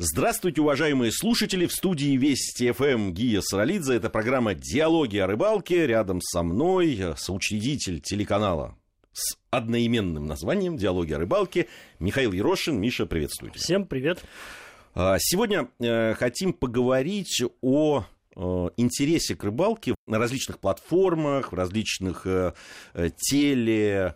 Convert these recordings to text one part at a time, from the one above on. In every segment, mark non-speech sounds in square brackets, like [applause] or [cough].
Здравствуйте, уважаемые слушатели! В студии Вести ФМ Гия Саралидзе. Это программа «Диалоги о рыбалке». Рядом со мной соучредитель телеканала с одноименным названием «Диалоги о рыбалке» Михаил Ерошин. Миша, приветствуйте. Всем привет. А, сегодня э, хотим поговорить о э, интересе к рыбалке на различных платформах, в различных э, теле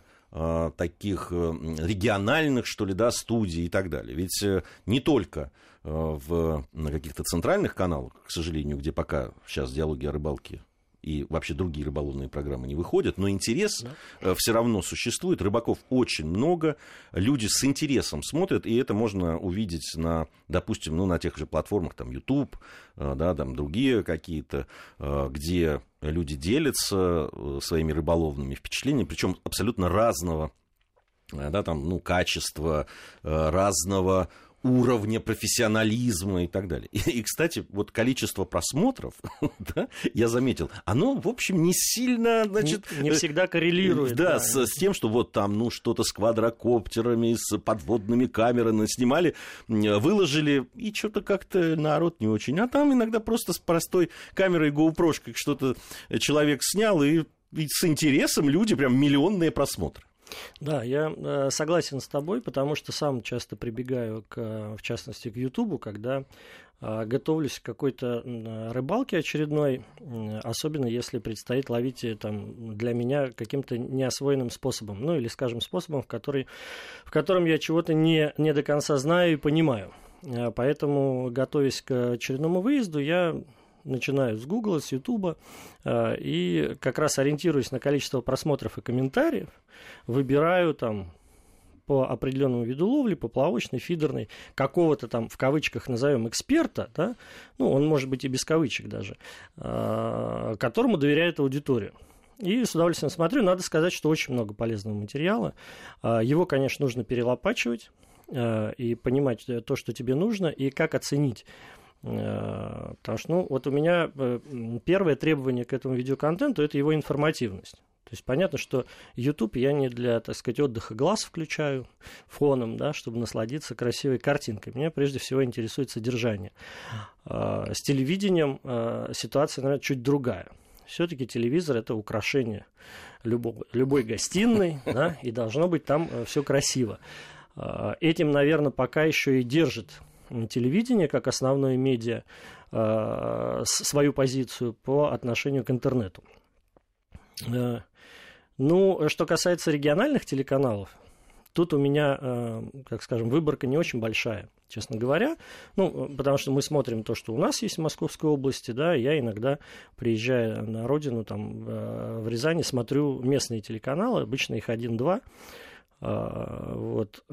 таких региональных, что ли, да, студий и так далее. Ведь не только в, на каких-то центральных каналах, к сожалению, где пока сейчас диалоги о рыбалке и вообще другие рыболовные программы не выходят, но интерес да. Э, все равно существует. Рыбаков очень много, люди с интересом смотрят, и это можно увидеть на, допустим, ну, на тех же платформах, там, YouTube, э, да, там, другие какие-то, э, где люди делятся своими рыболовными впечатлениями, причем абсолютно разного да, там, ну, качества, разного уровня профессионализма и так далее. И, [laughs] и кстати, вот количество просмотров, [laughs] да, я заметил, оно, в общем, не сильно, значит... Не, не всегда коррелирует. Да, да. С, с тем, что вот там, ну, что-то с квадрокоптерами, с подводными камерами снимали, выложили, и что-то как-то народ не очень. А там иногда просто с простой камерой GoPro что-то человек снял, и, и с интересом люди, прям миллионные просмотры. Да, я э, согласен с тобой, потому что сам часто прибегаю, к, в частности, к Ютубу, когда э, готовлюсь к какой-то рыбалке очередной, особенно если предстоит ловить э, там, для меня каким-то неосвоенным способом, ну или, скажем, способом, в, который, в котором я чего-то не, не до конца знаю и понимаю. Поэтому, готовясь к очередному выезду, я начинаю с Гугла, с Ютуба, э, и как раз ориентируясь на количество просмотров и комментариев, выбираю там по определенному виду ловли, поплавочной, фидерной, какого-то там, в кавычках назовем, эксперта, да, ну, он может быть и без кавычек даже, э, которому доверяет аудитория. И с удовольствием смотрю. Надо сказать, что очень много полезного материала. Э, его, конечно, нужно перелопачивать и понимать то, что тебе нужно, и как оценить потому что, ну, вот у меня э, первое требование к этому видеоконтенту – это его информативность. То есть понятно, что YouTube я не для, так сказать, отдыха глаз включаю фоном, да, чтобы насладиться красивой картинкой. Меня прежде всего интересует содержание. Э, с телевидением ситуация, наверное, чуть другая. Все-таки телевизор это украшение любого, любой гостиной, [laughs] да, и должно быть там все красиво. Этим, наверное, пока еще и держит телевидение как основное медиа э, свою позицию по отношению к интернету. Э, ну, что касается региональных телеканалов, тут у меня, э, как скажем, выборка не очень большая, честно говоря. Ну, потому что мы смотрим то, что у нас есть в Московской области, да, я иногда, приезжая на родину, там, в Рязани, смотрю местные телеканалы, обычно их один-два. Вот.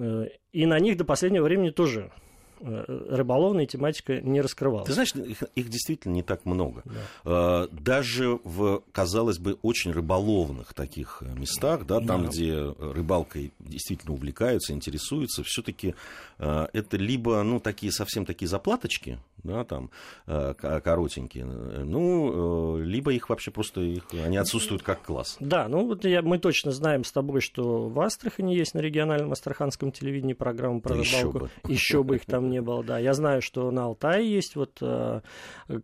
И на них до последнего времени тоже рыболовная тематика не раскрывалась. Ты знаешь, их, их действительно не так много. Да. А, даже в, казалось бы, очень рыболовных таких местах, да, там, да. где рыбалкой действительно увлекаются, интересуются, все-таки это либо, ну, такие совсем такие заплаточки, да, там, а, коротенькие, ну, э, либо их вообще просто, их, они отсутствуют как класс. Да, ну, вот я, мы точно знаем с тобой, что в Астрахани есть на региональном астраханском телевидении программа про да рыбалку. Еще бы. Еще бы их там не было, да. Я знаю, что на Алтае есть вот э,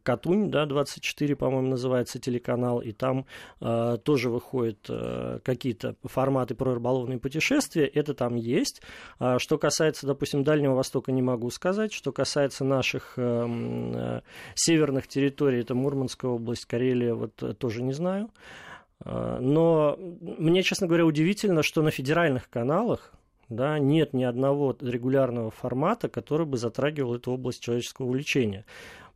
Катунь, да, 24, по-моему, называется телеканал, и там э, тоже выходят э, какие-то форматы про рыболовные путешествия, это там есть. А что касается, допустим, Дальнего Востока, не могу сказать. Что касается наших э, э, северных территорий, это Мурманская область, Карелия, вот э, тоже не знаю. Э, но мне, честно говоря, удивительно, что на федеральных каналах да, нет ни одного регулярного формата, который бы затрагивал эту область человеческого увлечения.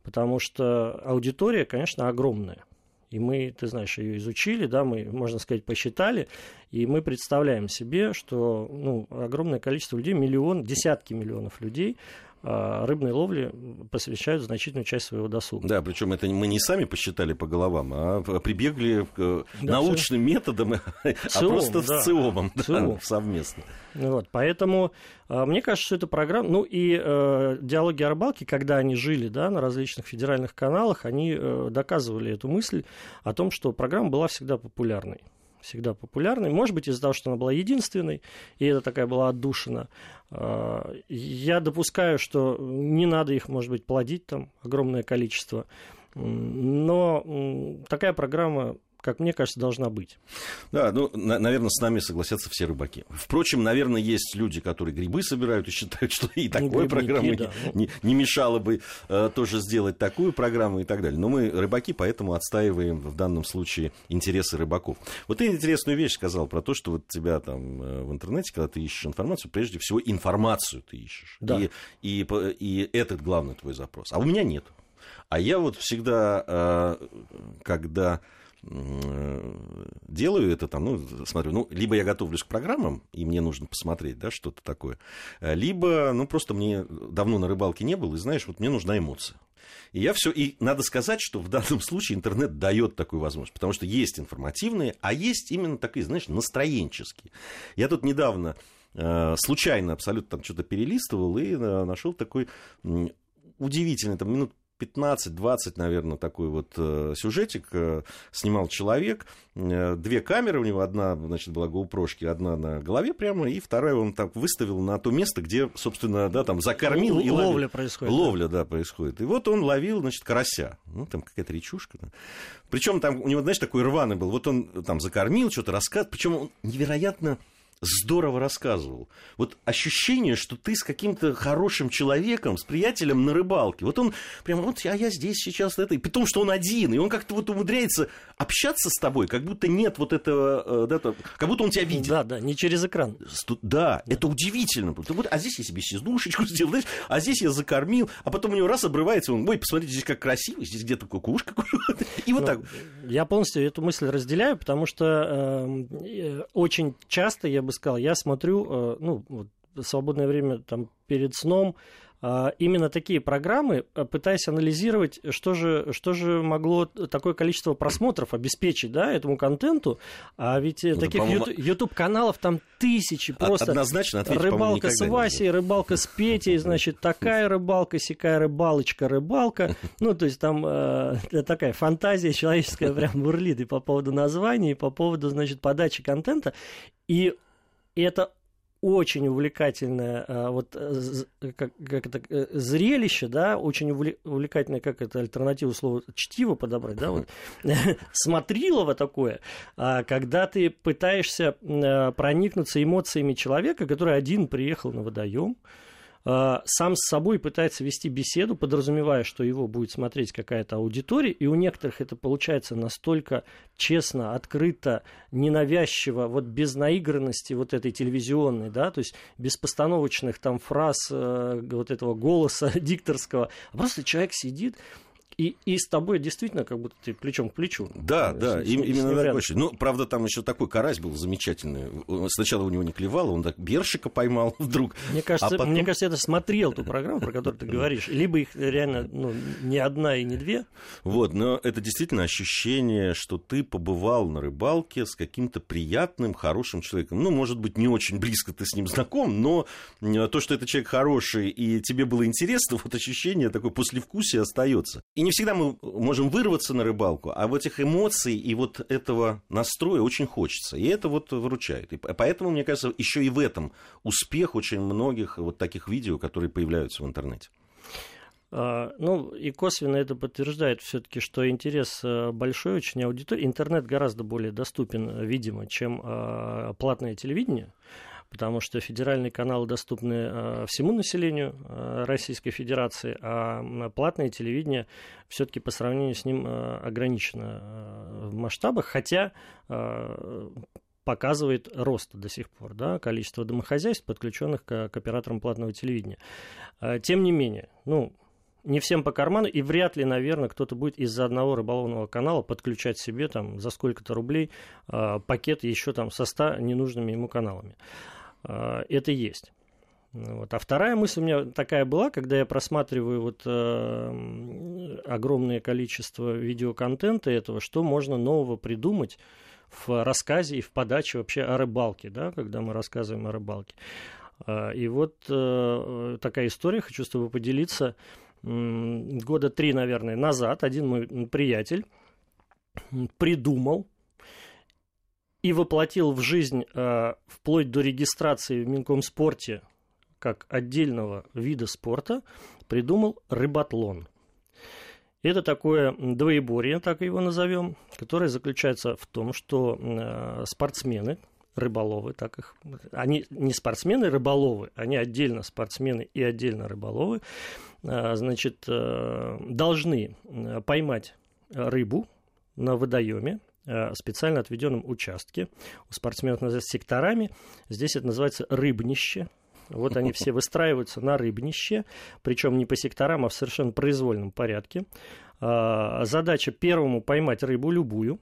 Потому что аудитория, конечно, огромная. И мы, ты знаешь, ее изучили, да, мы, можно сказать, посчитали, и мы представляем себе, что ну, огромное количество людей, миллион, десятки миллионов людей рыбной ловли посвящают значительную часть своего досуга. Да, причем это мы не сами посчитали по головам, а прибегли к да, научным все... методам, ЦИОМ, [laughs] а просто да. с ЦИОМом да, [laughs] совместно. Вот, поэтому а, мне кажется, что эта программа... Ну и э, диалоги о рыбалке, когда они жили да, на различных федеральных каналах, они э, доказывали эту мысль о том, что программа была всегда популярной. Всегда популярной. Может быть, из-за того, что она была единственной, и это такая была отдушина. А, я допускаю, что не надо их, может быть, плодить там огромное количество. Но такая программа как мне кажется, должна быть. Да, ну, на, наверное, с нами согласятся все рыбаки. Впрочем, наверное, есть люди, которые грибы собирают и считают, [laughs] что и такой Грибники, программы да. не, не мешало бы э, тоже сделать такую программу и так далее. Но мы рыбаки, поэтому отстаиваем в данном случае интересы рыбаков. Вот ты интересную вещь сказал про то, что вот тебя там э, в интернете, когда ты ищешь информацию, прежде всего информацию ты ищешь. Да. И, и, и этот главный твой запрос. А у меня нет. А я вот всегда, э, когда делаю это там, ну, смотрю, ну, либо я готовлюсь к программам, и мне нужно посмотреть, да, что-то такое, либо, ну, просто мне давно на рыбалке не было, и знаешь, вот мне нужна эмоция. И я все, и надо сказать, что в данном случае интернет дает такую возможность, потому что есть информативные, а есть именно такие, знаешь, настроенческие. Я тут недавно э, случайно абсолютно там что-то перелистывал и э, нашел такой удивительный, там минут 15-20, наверное, такой вот э, сюжетик э, снимал человек. Э, две камеры у него, одна, значит, была GoPro, одна на голове прямо, и вторая он так выставил на то место, где, собственно, да, там закормил. Л- и ловля ловил. происходит. Ловля, да. да, происходит. И вот он ловил, значит, карася. Ну, там какая-то речушка. Да. Причем там у него, знаешь, такой рваный был. Вот он там закормил, что-то рассказывал. Причем он невероятно здорово рассказывал. Вот ощущение, что ты с каким-то хорошим человеком, с приятелем на рыбалке. Вот он прямо, вот а я здесь сейчас это. И при том, что он один, и он как-то вот умудряется общаться с тобой, как будто нет вот этого, э, да, как будто он тебя видит. Да, да, не через экран. Да, да. это удивительно. Вот, а здесь я себе сизнушечку [laughs] сделал, знаешь, а здесь я закормил, а потом у него раз обрывается, он, ой, посмотрите, здесь как красиво, здесь где-то кукушка. [laughs] И вот ну, так. Я полностью эту мысль разделяю, потому что эм, э, очень часто я бы бы сказал, я смотрю, э, ну, вот, свободное время там перед сном, а, именно такие программы, э, пытаясь анализировать, что же, что же могло такое количество просмотров обеспечить да, этому контенту. А ведь э, ну, таких YouTube-каналов там тысячи просто. Однозначно ответить, Рыбалка с Васей, рыбалка с Петей, [laughs] значит, такая рыбалка, сякая рыбалочка, рыбалка. Ну, то есть там э, такая фантазия человеческая прям бурлит и по поводу названий, и по поводу, значит, подачи контента. И и это очень увлекательное а, вот, э, как, как это, э, зрелище, да, очень увлекательное, как это альтернативу слова чтиво подобрать, да, вот, [laughs] смотрилово такое, а, когда ты пытаешься э, проникнуться эмоциями человека, который один приехал на водоем, а, сам с собой пытается вести беседу, подразумевая, что его будет смотреть какая-то аудитория, и у некоторых это получается настолько честно, открыто, ненавязчиво, вот без наигранности вот этой телевизионной, да, то есть без постановочных там фраз, э, вот этого голоса [laughs] дикторского, а просто человек сидит, и, и с тобой действительно как будто ты плечом к плечу. Да, да, с, им, с, именно такой ощущение. Ну, правда, там еще такой карась был замечательный. Сначала у него не клевало, он так бершика поймал [laughs] вдруг. Мне кажется, а потом... мне кажется, я смотрел ту программу, про которую ты [laughs] говоришь. Либо их реально ну, не одна и не две. Вот, но это действительно ощущение, что ты побывал на рыбалке с каким-то приятным, хорошим человеком. Ну, может быть, не очень близко ты с ним знаком, но то, что это человек хороший и тебе было интересно, [laughs] вот ощущение такое послевкусие остается. И не не всегда мы можем вырваться на рыбалку, а вот этих эмоций и вот этого настроя очень хочется. И это вот выручает. И поэтому, мне кажется, еще и в этом успех очень многих вот таких видео, которые появляются в интернете. А, ну, и косвенно это подтверждает все-таки, что интерес э, большой очень аудитории. Интернет гораздо более доступен, видимо, чем а, платное телевидение потому что федеральные каналы доступны э, всему населению э, Российской Федерации, а платное телевидение все-таки по сравнению с ним э, ограничено в масштабах, хотя показывает рост до сих пор, да, количество домохозяйств, подключенных к, к операторам платного телевидения. Тем не менее, ну, не всем по карману, и вряд ли, наверное, кто-то будет из-за одного рыболовного канала подключать себе там за сколько-то рублей пакет еще там со 100 ненужными ему каналами. А, это есть. Вот. А вторая мысль у меня такая была, когда я просматриваю вот, э, огромное количество видеоконтента этого, что можно нового придумать в рассказе и в подаче вообще о рыбалке, да, когда мы рассказываем о рыбалке. Э, и вот э, такая история, хочу с тобой поделиться. Года три, наверное, назад один мой приятель придумал и воплотил в жизнь э, вплоть до регистрации в Минкомспорте как отдельного вида спорта, придумал рыбатлон. Это такое двоеборье, так его назовем, которое заключается в том, что э, спортсмены, рыболовы, так их, они не спортсмены, рыболовы, они отдельно спортсмены и отдельно рыболовы, э, значит, должны поймать рыбу на водоеме, специально отведенном участке. У спортсменов называется секторами. Здесь это называется рыбнище. Вот они все [laughs] выстраиваются на рыбнище, причем не по секторам, а в совершенно произвольном порядке. А, задача первому поймать рыбу любую.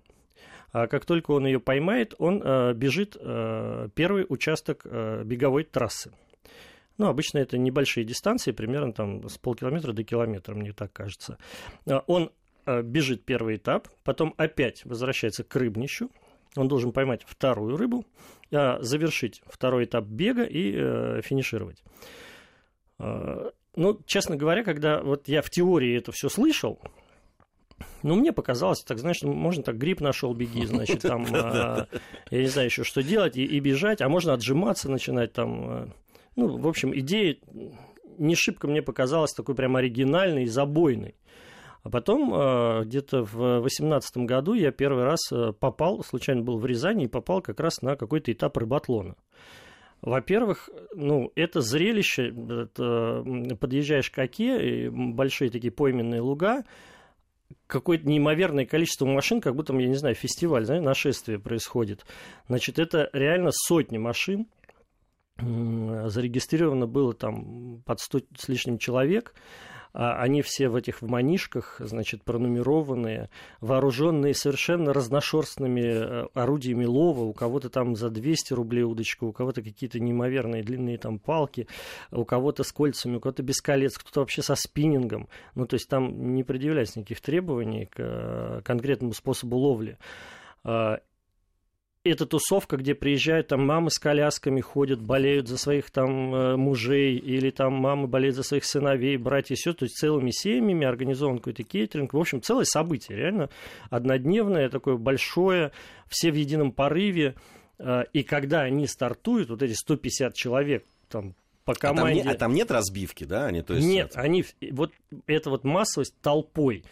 А как только он ее поймает, он а, бежит первый участок беговой трассы. Ну, обычно это небольшие дистанции, примерно там с полкилометра до километра, мне так кажется. Он бежит первый этап, потом опять возвращается к рыбнищу, он должен поймать вторую рыбу, а, завершить второй этап бега и э, финишировать. Э, ну, честно говоря, когда вот я в теории это все слышал, ну, мне показалось, так, знаешь, можно так гриб нашел, беги, значит, там, [laughs] а, я не знаю еще, что делать, и, бежать, а можно отжиматься начинать там. Ну, в общем, идея не шибко мне показалась такой прям оригинальной и забойной. А потом э, где-то в 2018 году я первый раз э, попал, случайно был в Рязани и попал как раз на какой-то этап рыбатлона. Во-первых, ну, это зрелище, это, подъезжаешь к оке, большие такие пойменные луга, какое-то неимоверное количество машин, как будто, я не знаю, фестиваль, знаете, нашествие происходит. Значит, это реально сотни машин, зарегистрировано было там под 100 с лишним человек, они все в этих в манишках, значит, пронумерованные, вооруженные совершенно разношерстными э, орудиями лова, у кого-то там за 200 рублей удочка, у кого-то какие-то неимоверные длинные там палки, у кого-то с кольцами, у кого-то без колец, кто-то вообще со спиннингом. Ну, то есть там не предъявляется никаких требований к э, конкретному способу ловли. А, это тусовка, где приезжают там мамы с колясками, ходят, болеют за своих там э, мужей, или там мамы болеют за своих сыновей, братья и сестры, то есть целыми семьями организован какой-то кейтеринг. В общем, целое событие, реально однодневное, такое большое, все в едином порыве. Э, и когда они стартуют, вот эти 150 человек, там, по команде... А там, не, а там нет разбивки, да? Они, то есть, нет, это... они... Вот эта вот массовость толпой.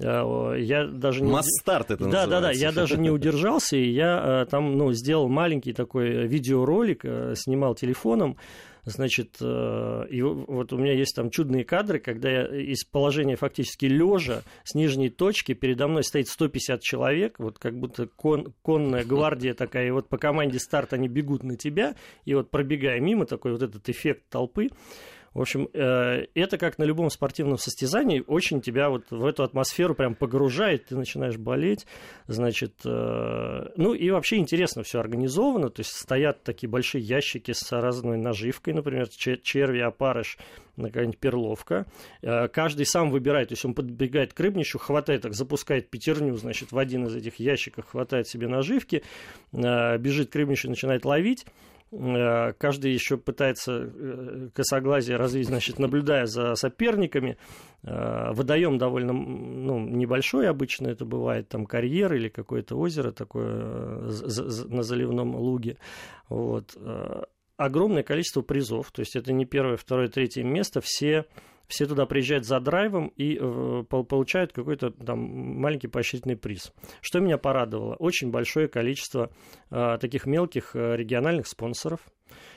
Э, я даже не... Масс-старт это Да, да, да, я даже не удержался, и я э, там, ну, сделал маленький такой видеоролик, э, снимал телефоном, Значит, и вот у меня есть там чудные кадры, когда я из положения фактически лежа с нижней точки передо мной стоит 150 человек, вот как будто кон, конная гвардия такая, и вот по команде старт они бегут на тебя, и вот пробегая мимо, такой вот этот эффект толпы. В общем, э, это как на любом спортивном состязании, очень тебя вот в эту атмосферу прям погружает, ты начинаешь болеть, значит, э, ну и вообще интересно все организовано, то есть стоят такие большие ящики с разной наживкой, например, черви, опарыш, какая-нибудь перловка. Э, каждый сам выбирает, то есть он подбегает к рыбнищу, хватает, так запускает пятерню, значит, в один из этих ящиков хватает себе наживки, бежит к рыбнищу, начинает ловить. Э, каждый еще пытается э, косоглазие развить, значит, наблюдая за соперниками. Э, водоем довольно ну, небольшой обычно, это бывает там карьер или какое-то озеро такое на заливном луге. Вот. Огромное количество призов, то есть это не первое, второе, третье место, все все туда приезжают за драйвом и э, получают какой-то там маленький поощрительный приз. Что меня порадовало? Очень большое количество э, таких мелких э, региональных спонсоров.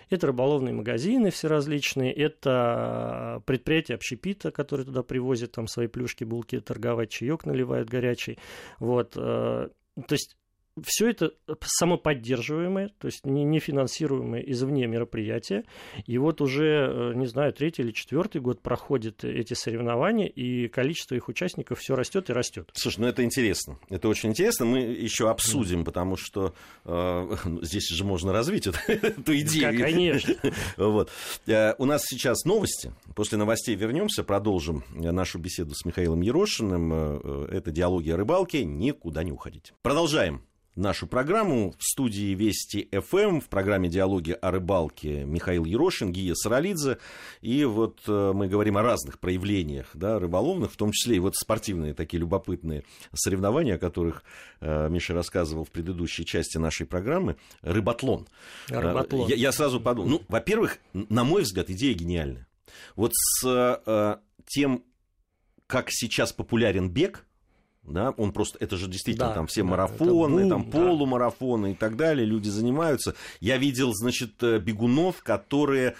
Это рыболовные магазины все различные, это предприятия общепита, которые туда привозят там свои плюшки, булки торговать, чаек наливают горячий. Вот. То есть все это самоподдерживаемое, то есть не, финансируемое извне мероприятие. И вот уже, э, не знаю, третий или четвертый год проходят эти соревнования, и количество их участников все растет и растет. Слушай, ну это интересно. Это очень интересно. Мы еще обсудим, mm. потому что э, [laughs] здесь же можно развить эту, [laughs] эту идею. Да, конечно. [laughs] вот. Э, у нас сейчас новости. После новостей вернемся, продолжим нашу беседу с Михаилом Ерошиным. Э, это диалоги о рыбалке. Никуда не уходить. Продолжаем. Нашу программу. В студии Вести ФМ в программе «Диалоги о рыбалке» Михаил Ерошин, Гия Саралидзе. И вот э, мы говорим о разных проявлениях да, рыболовных, в том числе и вот спортивные такие любопытные соревнования, о которых э, Миша рассказывал в предыдущей части нашей программы. Рыбатлон. Рыбатлон. Я, я сразу подумал. Ну, во-первых, на мой взгляд, идея гениальная. Вот с тем, как сейчас популярен бег, да, он просто, это же действительно да, там все да, марафоны, бум, там полумарафоны да. и так далее, люди занимаются. Я видел, значит, э, бегунов, которые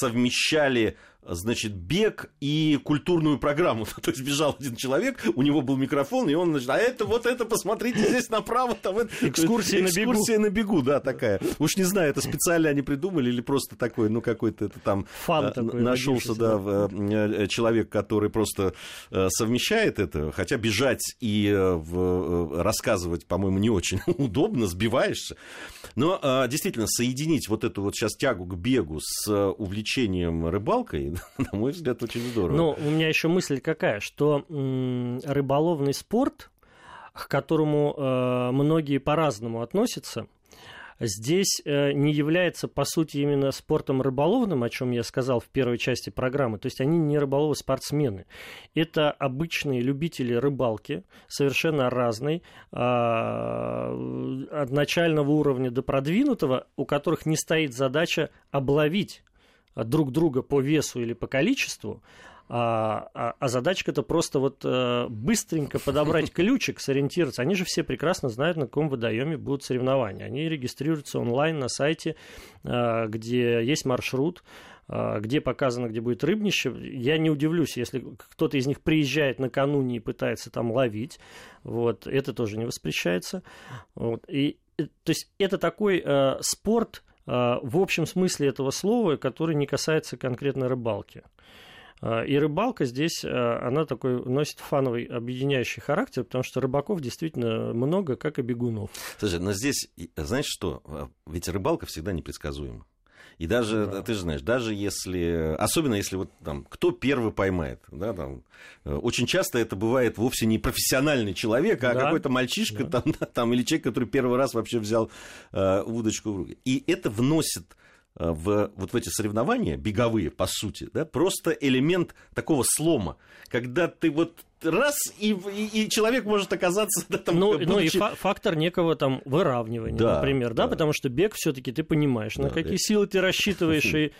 совмещали значит, бег и культурную программу. [laughs] То есть бежал один человек, у него был микрофон, и он, значит, а это вот это, посмотрите, здесь направо, там это... Экскурсия, на бегу. Экскурсия на бегу, да, такая. Уж не знаю, это специально они придумали или просто такой, ну, какой-то это там... Фан а, такой. Нашелся, да, э, человек, который просто э, совмещает это, хотя бежать и э, рассказывать, по-моему, не очень [laughs] удобно, сбиваешься. Но действительно, соединить вот эту вот сейчас тягу к бегу с увлечением рыбалкой, [laughs] на мой взгляд, очень здорово. Ну, у меня еще мысль какая, что рыболовный спорт, к которому э, многие по-разному относятся, здесь э, не является, по сути, именно спортом рыболовным, о чем я сказал в первой части программы. То есть они не рыболовы-спортсмены. Это обычные любители рыбалки, совершенно разные, а, от начального уровня до продвинутого, у которых не стоит задача обловить друг друга по весу или по количеству, а, а, а задачка это просто вот э, быстренько подобрать [laughs] ключик, сориентироваться. Они же все прекрасно знают, на каком водоеме будут соревнования. Они регистрируются онлайн на сайте, э, где есть маршрут, э, где показано, где будет рыбнище. Я не удивлюсь, если кто-то из них приезжает накануне и пытается там ловить. Вот, это тоже не воспрещается. Вот, и, то есть это такой э, спорт, а, в общем смысле этого слова, который не касается конкретно рыбалки. А, и рыбалка здесь, а, она такой носит фановый объединяющий характер, потому что рыбаков действительно много, как и бегунов. Слушай, но здесь, знаешь что, ведь рыбалка всегда непредсказуема. И даже, да. ты же знаешь, даже если, особенно если вот там, кто первый поймает, да, там, э, очень часто это бывает вовсе не профессиональный человек, а да. какой-то мальчишка да. там, [laughs] там, или человек, который первый раз вообще взял э, удочку в руки. И это вносит в, вот в эти соревнования, беговые, по сути, да, просто элемент такого слома, когда ты вот раз, и, и, и человек может оказаться... Да, там, ну, будучи... ну и фа- фактор некого там выравнивания, да, например, да, да, потому что бег все таки ты понимаешь, да, на какие да. силы ты рассчитываешь. [laughs] и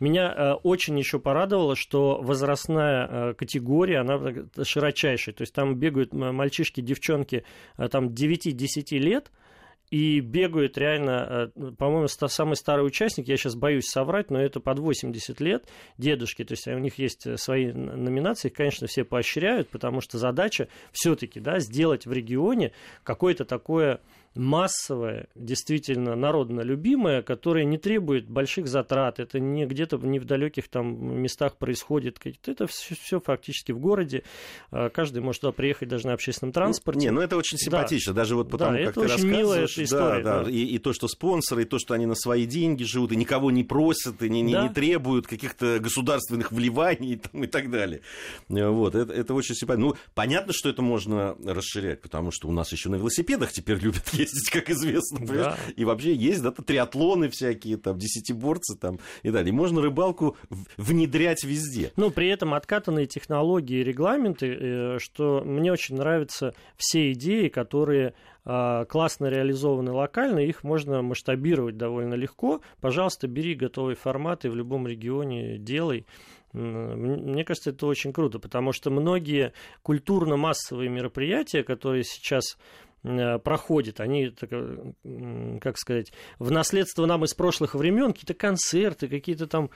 Меня э, очень еще порадовало, что возрастная э, категория, она широчайшая, то есть там бегают мальчишки, девчонки э, там 9-10 лет, и бегают реально, э, по-моему, самый старый участник, я сейчас боюсь соврать, но это под 80 лет, дедушки, то есть у них есть э, свои номинации, их, конечно, все поощряют, потому что задача все-таки да, сделать в регионе какое-то такое массовое, действительно народно любимое, которое не требует больших затрат, это не где-то не в далеких там местах происходит, это все, все фактически в городе, а, каждый может туда приехать даже на общественном транспорте. Ну, не, ну это очень симпатично, да. даже вот потому, да, как это ты очень милая история. Да, да. Да. И, и то, что спонсоры, и то, что они на свои деньги живут, и никого не просят, и не, не, да. не требуют каких-то государственных вливаний [laughs] там, и так далее. Вот, это, это очень симпатично. Ну, понятно, что это можно расширять, потому что у нас еще на велосипедах теперь любят ездить, [laughs] как известно. Да. И вообще есть да, триатлоны всякие, там, десятиборцы там, и далее. И можно рыбалку внедрять везде. Ну, при этом откатанные технологии и регламенты, э, что мне очень нравятся все идеи, которые а, классно реализованы локально, их можно масштабировать довольно легко. Пожалуйста, бери готовый формат и в любом регионе делай. Мне кажется, это очень круто, потому что многие культурно-массовые мероприятия, которые сейчас проходит, они, как сказать, в наследство нам из прошлых времен, какие-то концерты, какие-то там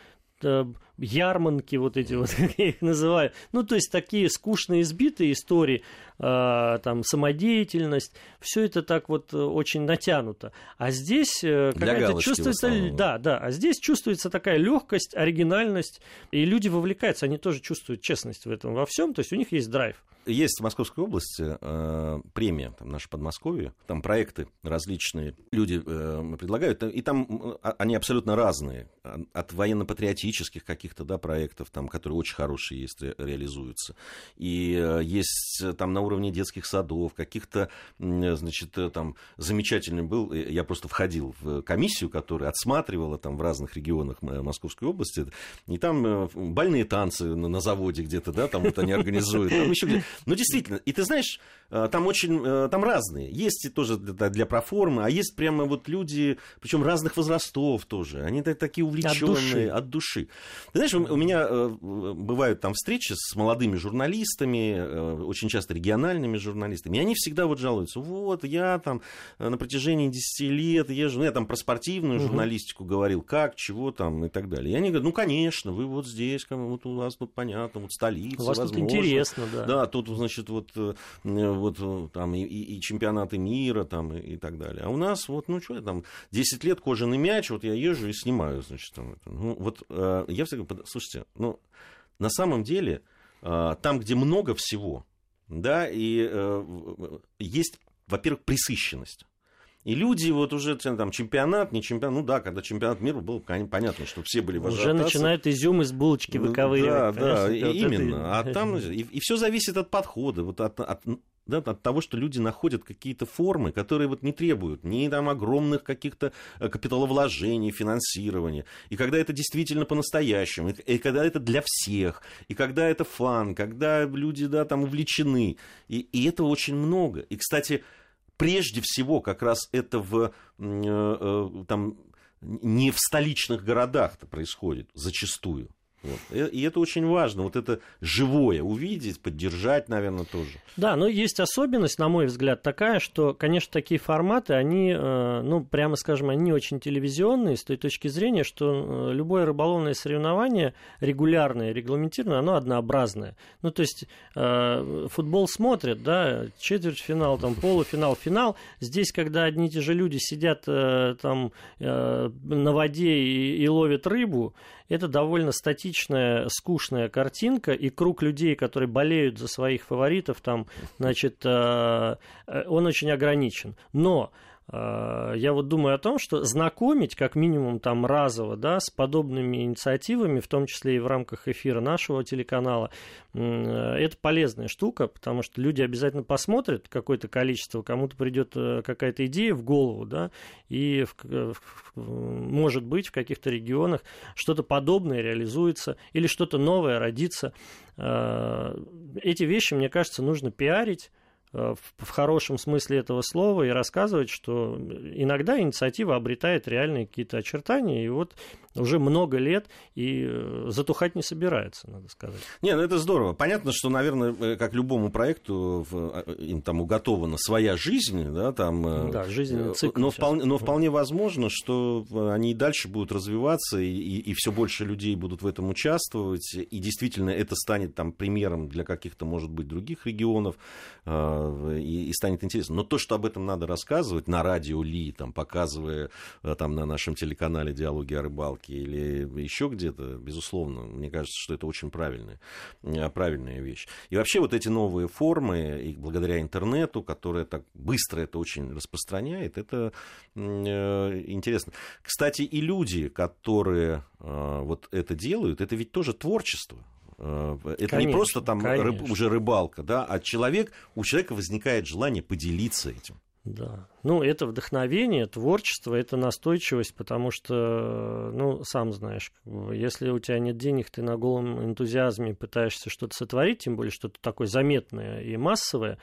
э, ярманки вот эти вот, [laughs] как я их называю. Ну, то есть такие скучные, избитые истории, э, там, самодеятельность, все это так вот очень натянуто. А здесь какая-то чувствуется... Да, да, а здесь чувствуется такая легкость, оригинальность, и люди вовлекаются, они тоже чувствуют честность в этом во всем, то есть у них есть драйв. Есть в Московской области э, премия, там, наше Подмосковье, там проекты различные. Люди э, предлагают, и там э, они абсолютно разные, от военно-патриотических каких каких-то, да, проектов, там, которые очень хорошие есть, ре, реализуются. И э, есть там на уровне детских садов, каких-то, значит, там, замечательный был, я просто входил в комиссию, которая отсматривала там в разных регионах Московской области, и там больные танцы на, заводе где-то, да, там вот они организуют, там еще где Ну, действительно, и ты знаешь, там очень, там разные. Есть тоже для, для проформы, а есть прямо вот люди, причем разных возрастов тоже. Они такие увлеченные от души. Ты знаешь, у меня э, бывают там встречи с молодыми журналистами, э, очень часто региональными журналистами, и они всегда вот жалуются, вот я там э, на протяжении 10 лет езжу, ну, я там про спортивную угу. журналистику говорил, как, чего там и так далее. И они говорят, ну, конечно, вы вот здесь, вот у вас тут понятно, вот столица, у вас возможно. тут интересно, да. Да, тут, значит, вот, вот там и, и чемпионаты мира там и, и так далее. А у нас вот, ну, что я там, 10 лет кожаный мяч, вот я езжу и снимаю, значит, там, это. Ну, вот я всегда, слушайте, ну, на самом деле, э, там, где много всего, да, и э, есть, во-первых, присыщенность. И люди, вот уже там чемпионат, не чемпионат, ну да, когда чемпионат мира был, понятно, что все были в Уже начинают изюм из булочки выковыривать. Да, да, именно. Это... А там, и, и все зависит от подхода, вот от, от да, от того, что люди находят какие-то формы, которые вот не требуют ни там огромных каких-то э, капиталовложений, финансирования. И когда это действительно по-настоящему, и когда это для всех, и когда это фан, когда люди, да, там увлечены. И, и этого очень много. И, кстати, прежде всего как раз это в, э, э, там, не в столичных городах это происходит зачастую. Вот. И это очень важно, вот это живое увидеть, поддержать, наверное, тоже. Да, но есть особенность, на мой взгляд, такая, что, конечно, такие форматы, они, э, ну, прямо скажем, они очень телевизионные с той точки зрения, что э, любое рыболовное соревнование регулярное, регламентированное, оно однообразное. Ну, то есть э, футбол смотрят, да, четвертьфинал, там, полуфинал, финал. Здесь, когда одни и те же люди сидят там на воде и, и ловят рыбу, это довольно статичная, скучная картинка, и круг людей, которые болеют за своих фаворитов, там, значит, э, э, он очень ограничен. Но я вот думаю о том, что знакомить как минимум там разово, да, с подобными инициативами, в том числе и в рамках эфира нашего телеканала, э, это полезная штука, потому что люди обязательно посмотрят какое-то количество, кому-то придет э, какая-то идея в голову, да, и в, может быть в каких-то регионах что-то подобное реализуется или что-то новое родится. Эти вещи, мне кажется, нужно пиарить, Э, в хорошем смысле этого слова и рассказывать, что иногда инициатива обретает реальные какие-то очертания, и вот уже много лет и э, затухать не собирается, надо сказать. Не, ну это здорово. Понятно, что, наверное, э, как любому проекту, им там уготована своя жизнь, да, там... Да, жизненный цикл. Но вполне, но вполне возможно, что они и дальше будут развиваться, и, и, и все больше людей будут в этом участвовать, и действительно это станет там примером для каких-то, может быть, других регионов, и, и станет интересно. Но то, что об этом надо рассказывать на радио Ли, там, показывая э, там, на нашем телеканале «Диалоги о рыбалке» или еще где-то, безусловно, мне кажется, что это очень правильная, э, правильная вещь. И вообще вот эти новые формы, и благодаря интернету, которая так быстро это очень распространяет, это э, интересно. Кстати, и люди, которые вот это делают, это ведь тоже творчество. Э, это конечно, не просто там рыб, уже рыбалка, да, а человек, у человека возникает желание поделиться этим. Да. Ну, это вдохновение, творчество, это настойчивость, потому что, ну, сам знаешь, если у тебя нет денег, ты на голом энтузиазме пытаешься что-то сотворить, тем более что-то такое заметное и массовое,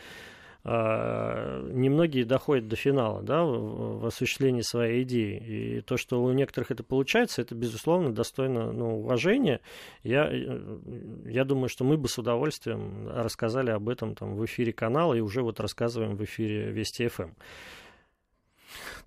немногие доходят до финала да, в осуществлении своей идеи. И то, что у некоторых это получается, это, безусловно, достойно ну, уважения. Я, э, я думаю, что мы бы с удовольствием рассказали об этом там, в эфире канала и уже вот рассказываем в эфире Вести ФМ.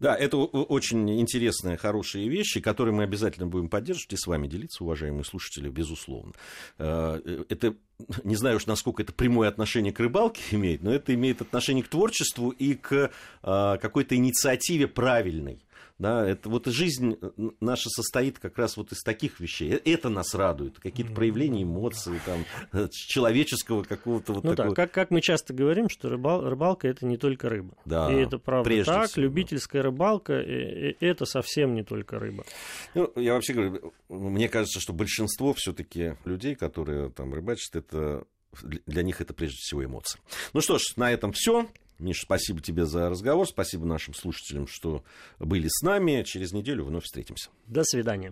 Да, это очень интересные, хорошие вещи, которые мы обязательно будем поддерживать и с вами делиться, уважаемые слушатели, безусловно. Э, это не знаю уж, насколько это прямое отношение к рыбалке [laughs] имеет, но это имеет отношение к творчеству и к э, какой-то инициативе правильной. Да, это вот жизнь наша состоит как раз вот из таких вещей. Это нас радует, какие-то проявления эмоций, там, человеческого какого-то вот ну такого. да, как, как мы часто говорим, что рыбал, рыбалка это не только рыба. Да, и это правда прежде так. всего. Любительская рыбалка это совсем не только рыба. Ну, я вообще говорю, мне кажется, что большинство все-таки людей, которые там рыбачат, это для них это прежде всего эмоции. Ну что ж, на этом все. Миша, спасибо тебе за разговор. Спасибо нашим слушателям, что были с нами. Через неделю вновь встретимся. До свидания.